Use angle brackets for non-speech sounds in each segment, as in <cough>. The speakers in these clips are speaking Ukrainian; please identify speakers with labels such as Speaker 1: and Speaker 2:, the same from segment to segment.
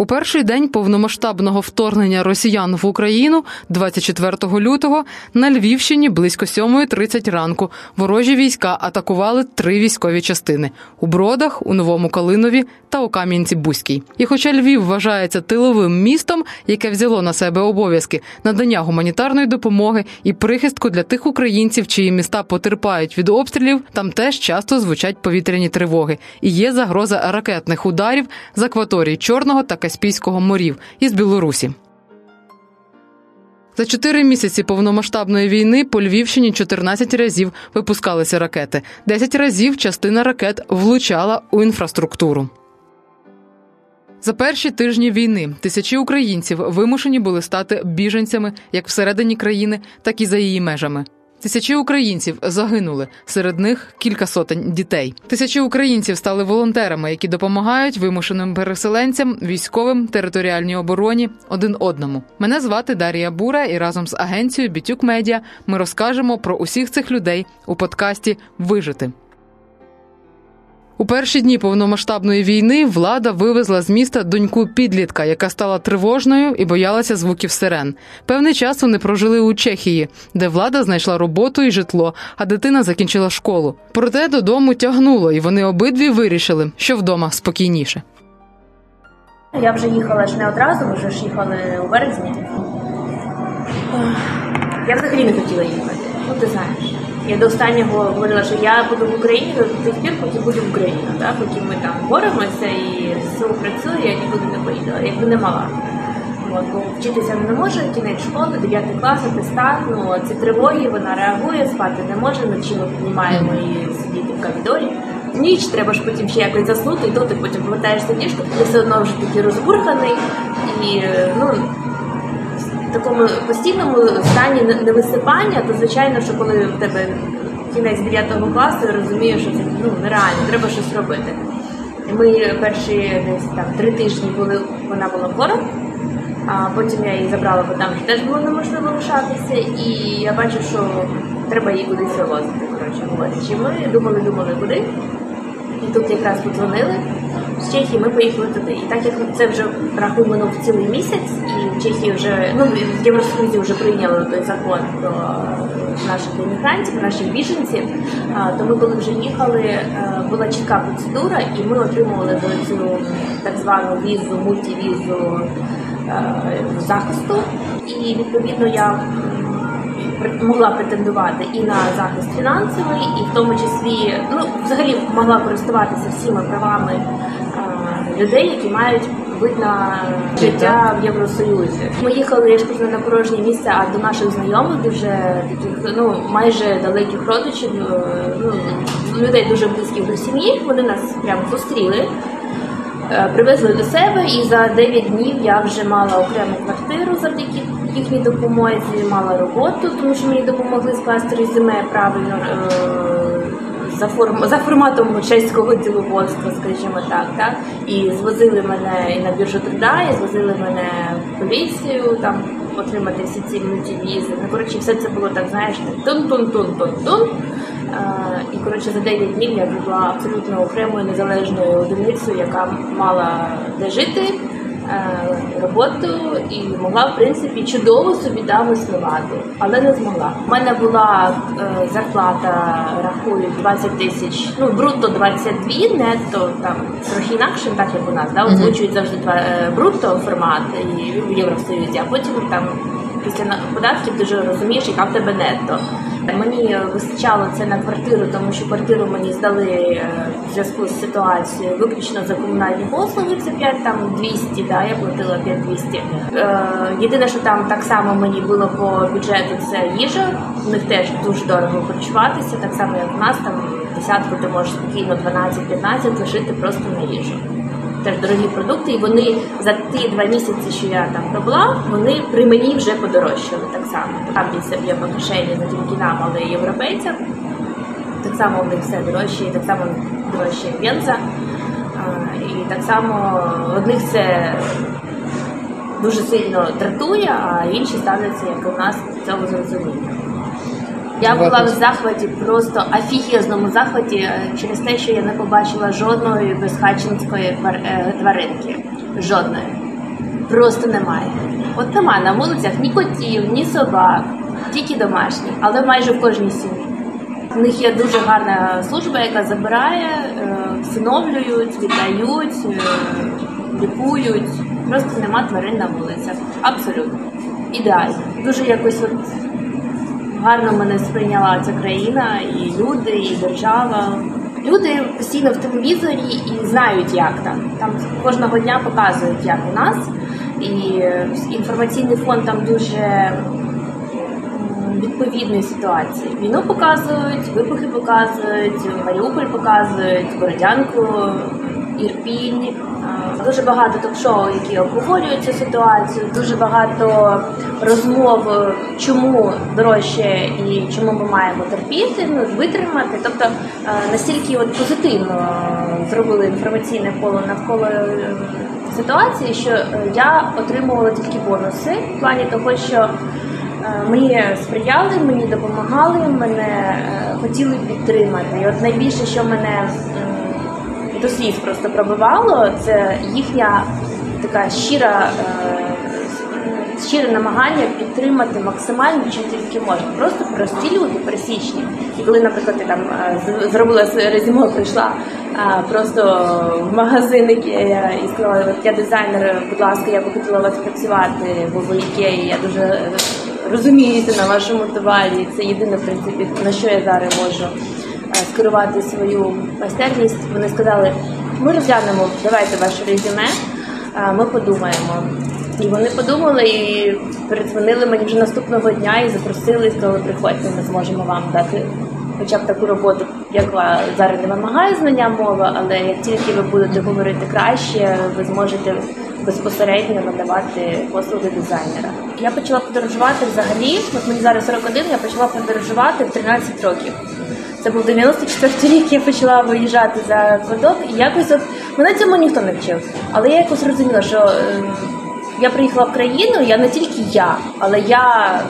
Speaker 1: У перший день повномасштабного вторгнення росіян в Україну, 24 лютого, на Львівщині близько 7.30 ранку ворожі війська атакували три військові частини у Бродах, у Новому Калинові та у Кам'янці-Бузькій. І, хоча Львів вважається тиловим містом, яке взяло на себе обов'язки надання гуманітарної допомоги і прихистку для тих українців, чиї міста потерпають від обстрілів, там теж часто звучать повітряні тривоги, і є загроза ракетних ударів з акваторії Чорного та Каспійського морів із Білорусі. За чотири місяці повномасштабної війни по Львівщині 14 разів випускалися ракети. 10 разів частина ракет влучала у інфраструктуру. За перші тижні війни тисячі українців вимушені були стати біженцями як всередині країни, так і за її межами. Тисячі українців загинули, серед них кілька сотень дітей. Тисячі українців стали волонтерами, які допомагають вимушеним переселенцям, військовим, територіальній обороні один одному. Мене звати Дарія Бура, і разом з агенцією Бітюк Медіа ми розкажемо про усіх цих людей у подкасті Вижити. У перші дні повномасштабної війни влада вивезла з міста доньку підлітка, яка стала тривожною і боялася звуків сирен. Певний час вони прожили у Чехії, де влада знайшла роботу і житло, а дитина закінчила школу. Проте додому тягнуло, і вони обидві вирішили, що вдома спокійніше.
Speaker 2: Я вже їхала ж не одразу, ми вже ж їхали у березні. Я взагалі не хотіла їхати. Ну, ти знаєш. Я до останнього говорила, що я буду в Україні до тих пір, поки буду в Україні. Так? Поки ми там боремося і СУ працює, я нікуди не поїду, якби не мала. От, бо вчитися не може, кінець школи, 9 клас, атестат, ну ці тривоги, вона реагує, спати не може, вночі ми піднімаємо і сидіти в коридорі. Ніч треба ж потім ще якось заснути, і то ти потім повертаєшся в ти все одно вже такий розбурханий і ну такому постійному стані невисипання, то звичайно, що коли в тебе кінець 9 класу, я розумію, що це ну нереально, треба щось робити. Ми перші десь там три тижні були, вона була хвора, а потім я її забрала, бо там теж було неможливо лишатися, і я бачу, що треба її кудись вивозити. Коротше говорячи, ми думали, думали куди. І тут якраз подзвонили з Чехії, ми поїхали туди. І так як це вже рахуй минув цілий місяць, і в Чехії вже ну в Євросоюзі вже прийняли той закон про наших іммігрантів, наших біженців. То ми, коли вже їхали, е, була чітка процедура, і ми отримували до цю так звану візу, мультивізу е, захисту. І відповідно я могла претендувати і на захист фінансовий, і в тому числі ну взагалі могла користуватися всіма правами людей, які мають вид на життя в Євросоюзі. Ми їхали я ж кажу, на порожнє місце, а до наших знайомих дуже таких ну майже далеких родичів, ну людей дуже близьких до сім'ї. Вони нас прямо зустріли. Привезли до себе, і за 9 днів я вже мала окрему квартиру завдяки їхній допомозі, мала роботу, тому що мені допомогли скласти резюме правильно е- за форм за форматом чеського діловодства, скажімо так, так. І звозили мене і на біржу труда, і звозили мене в поліцію там отримати всі ці мультивізи. Ну, коротше, все це було так, знаєш, тун-тун-тун-тун-тун. І коротше за 9 днів я була абсолютно окремою незалежною одиницею, яка мала де жити, роботу і могла в принципі чудово собі там існувати, але не змогла. У мене була зарплата, рахую 20 тисяч, ну брутто 22, нетто там трохи інакше, так як у нас, да, озвучують завжди два брутто формат і в Євросоюзі, а потім там. Після податків дуже розумієш, яка в тебе нетто. Мені вистачало це на квартиру, тому що квартиру мені здали в зв'язку з ситуацією виключно за комунальні послуги. Це 5 там 200, да, я платила 5200. Е, Єдине, що там так само мені було по бюджету, це їжа. У них теж дуже дорого харчуватися, так само як у нас там десятку ти можеш спокійно 12-15 лишити просто на їжу теж дорогі продукти, і вони за ті два місяці, що я там пробула, вони при мені вже подорожчали так само. Там більше б'є по кишені не тільки нам, але й європейцям. Так само в них все дорожче, і так само дорожче бенза. І так само одних це дуже сильно дратує, а інші стануться, як у нас цього зрозуміти. Я була в захваті, просто офігезному захваті через те, що я не побачила жодної безхатченської тваринки. Жодної. просто немає. От немає на вулицях ні котів, ні собак, тільки домашні, але майже в кожній сім'ї. У них є дуже гарна служба, яка забирає, е, всиновлюють, віддають, е, лікують. Просто нема тварин на вулицях. Абсолютно. Ідеально. Дуже якось от гарно мене сприйняла ця країна, і люди, і держава. Люди постійно в телевізорі і знають, як там. Там кожного дня показують, як у нас. І інформаційний фон там дуже відповідної ситуації. Війну показують, вибухи показують, Маріуполь показують, Бородянку, Ірпінь. Дуже багато ток-шоу, які обговорюють цю ситуацію, дуже багато розмов, чому дорожче і чому ми маємо терпіти, ну витримати. Тобто е, настільки от позитивно зробили інформаційне коло навколо е, ситуації, що е, я отримувала тільки бонуси в плані того, що е, мені сприяли, мені допомагали, мене е, хотіли підтримати. І от найбільше, що мене до сліз просто пробивало, це їхня така щира. е, Щире намагання підтримати максимально, чим тільки можна. Просто прості люди, пересічні. І коли, наприклад, я там е, зробила своє резюме, прийшла е, просто в магазин і сказала, от я дизайнер, будь ласка, я би хотіла вас працювати, бо ви Ікеї, я дуже е, розуміюся на вашому товарі. Це єдине, в принципі, на що я зараз можу скерувати свою майстерність. Вони сказали, ми розглянемо, давайте ваше резюме, е, ми подумаємо. І вони подумали і передзвонили мені вже наступного дня і запросили, і сказали, приходьте, ми зможемо вам дати хоча б таку роботу, яка зараз не вимагає знання мови, але як тільки ви будете говорити краще, ви зможете безпосередньо надавати послуги дизайнера. Я почала подорожувати взагалі. От мені зараз 41, я почала подорожувати в 13 років. Це був 94 рік, я почала виїжджати за квиток, і якось от мене цьому ніхто не вчив. Але я якось розуміла, що е, я приїхала в країну, я не тільки я, але я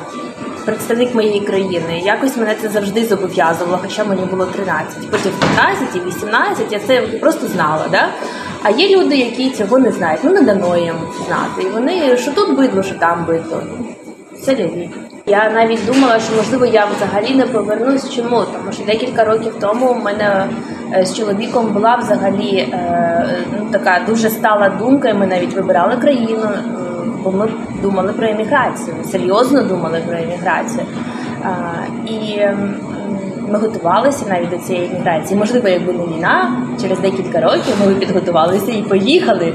Speaker 2: представник моєї країни. Якось мене це завжди зобов'язувало, хоча мені було 13. Потім 15 і 18, я це просто знала. Да? А є люди, які цього не знають. Ну не дано їм знати. І вони що тут бидло, що там бидло. Це ліві. Я навіть думала, що можливо я взагалі не повернусь. Чому? Тому що декілька років тому в мене е, з чоловіком була взагалі е, ну, така дуже стала думка, і ми навіть вибирали країну, е, бо ми думали про еміграцію, серйозно думали про еміграцію. І ми готувалися навіть до цієї еміграції. Можливо, якби не війна, через декілька років ми підготувалися і поїхали.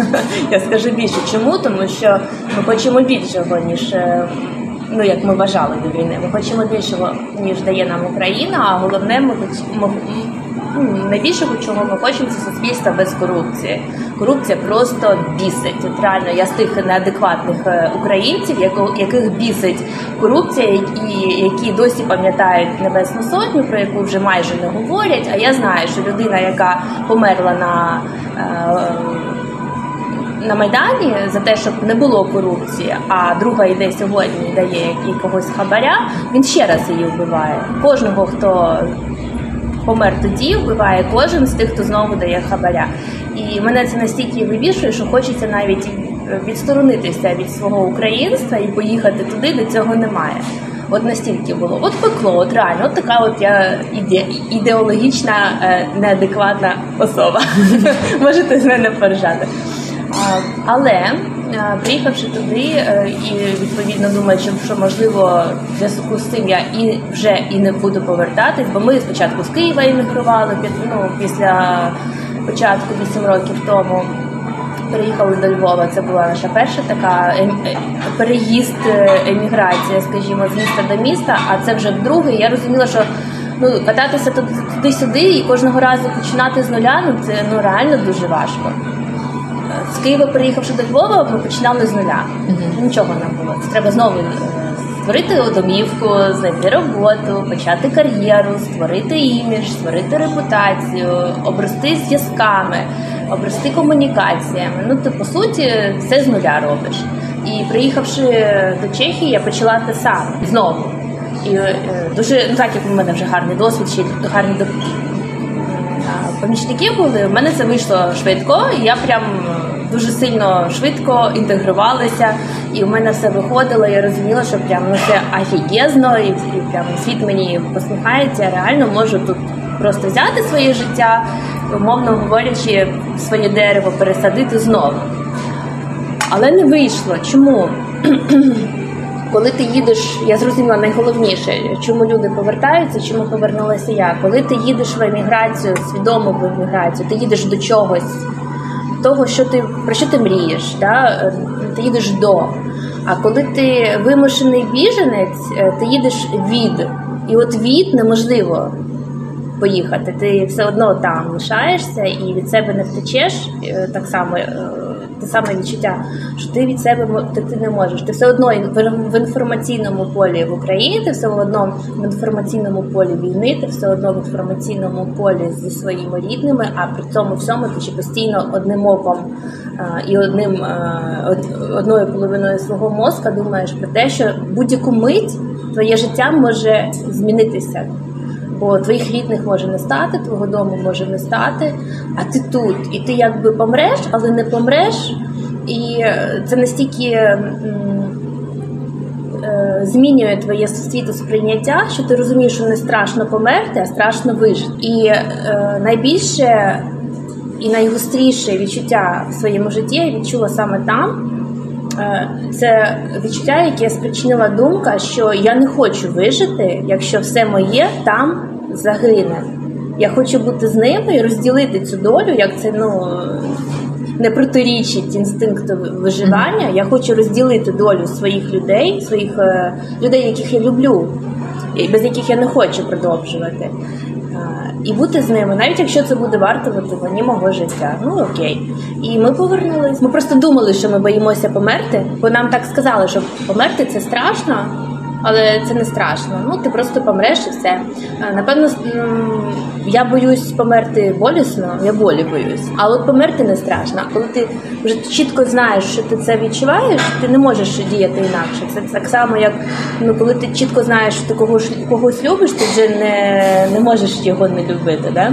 Speaker 2: <laughs> Я скажу більше. Чому? Тому що ми хочемо більшого, ніж ну як ми вважали до війни. Ми хочемо більшого, ніж дає нам Україна. А головне, ми хочемо ну, найбільшого, чого ми хочемо, це суспільство без корупції. Корупція просто бісить. От реально, я з тих неадекватних е, українців, яких бісить корупція, які, які досі пам'ятають Небесну Сотню, про яку вже майже не говорять. А я знаю, що людина, яка померла на е, на Майдані за те, щоб не було корупції, а друга йде сьогодні дає якогось хабаря, він ще раз її вбиває. Кожного, хто помер тоді, вбиває кожен з тих, хто знову дає хабаря. І мене це настільки вибішує, що хочеться навіть відсторонитися від свого українства і поїхати туди, де цього немає. От настільки було. От пекло, от реально, от така от я іде, ідеологічна, е, неадекватна особа. <laughs> Можете з мене поржати. Але е, приїхавши туди е, і відповідно думаючи, що можливо в зв'язку з цим я і вже і не буду повертатись, бо ми спочатку з Києва емігрували ну, після початку 8 років тому. Переїхали до Львова. Це була наша перша така е, переїзд, еміграція, скажімо, з міста до міста. А це вже вдруге. Я розуміла, що ну кататися туди- туди-сюди і кожного разу починати з нуля. Ну це ну реально дуже важко. З Києва, приїхавши до Львова, ми починали з нуля. Нічого не було. Це треба знову е, створити домівку, знайти роботу, почати кар'єру, створити імідж, створити репутацію, обрости зв'язками, обрости комунікаціями. Ну, ти по суті все з нуля робиш. І приїхавши до Чехії, я почала те саме знову. І е, дуже ну так як у мене вже гарний досвід, ще гарні помічники були. У мене це вийшло швидко, і я прям дуже сильно швидко інтегрувалася, і в мене все виходило. Я розуміла, що прям ну це офігезно, і, і прям світ мені посміхається. Я реально можу тут просто взяти своє життя, умовно говорячи, своє дерево пересадити знову. Але не вийшло. Чому? <clears throat> Коли ти їдеш, я зрозуміла найголовніше, чому люди повертаються, чому повернулася я. Коли ти їдеш в еміграцію, свідомо в еміграцію, ти їдеш до чогось, того, що ти про що ти мрієш, да? ти їдеш до. А коли ти вимушений біженець, е, ти їдеш від. І от від неможливо поїхати. Ти все одно там лишаєшся і від себе не втечеш е, так само. Те саме відчуття, що ти від себе ти не можеш. Ти все одно в інформаційному полі в Україні, ти все одно в інформаційному полі війни, ти все одно в інформаційному полі зі своїми рідними, а при цьому всьому ти ще постійно одним оком а, і одним а, од, одною половиною свого мозка думаєш про те, що будь-яку мить твоє життя може змінитися бо твоїх рідних може не стати, твого дому може не стати, а ти тут. І ти якби помреш, але не помреш. І е, це настільки е, змінює твоє світосприйняття, що ти розумієш, що не страшно померти, а страшно вижити. І е, найбільше і найгостріше відчуття в своєму житті я відчула саме там. Е, це відчуття, яке спричинила думка, що я не хочу вижити, якщо все моє там загине. Я хочу бути з ними і розділити цю долю, як це ну не протирічить інстинкту виживання. Я хочу розділити долю своїх людей, своїх е, людей, яких я люблю, і без яких я не хочу продовжувати. Е, і бути з ними, навіть якщо це буде вартувати мені мого життя. Ну окей. І ми повернулись. Ми просто думали, що ми боїмося померти, бо нам так сказали, що померти це страшно але це не страшно. Ну ти просто помреш і все. Напевно, я боюсь померти болісно, я болі боюсь, але от померти не страшно. Коли ти вже чітко знаєш, що ти це відчуваєш, ти не можеш діяти інакше. Це так само, як ну коли ти чітко знаєш, що ти когось когось любиш, ти вже не, не можеш його не любити. Да?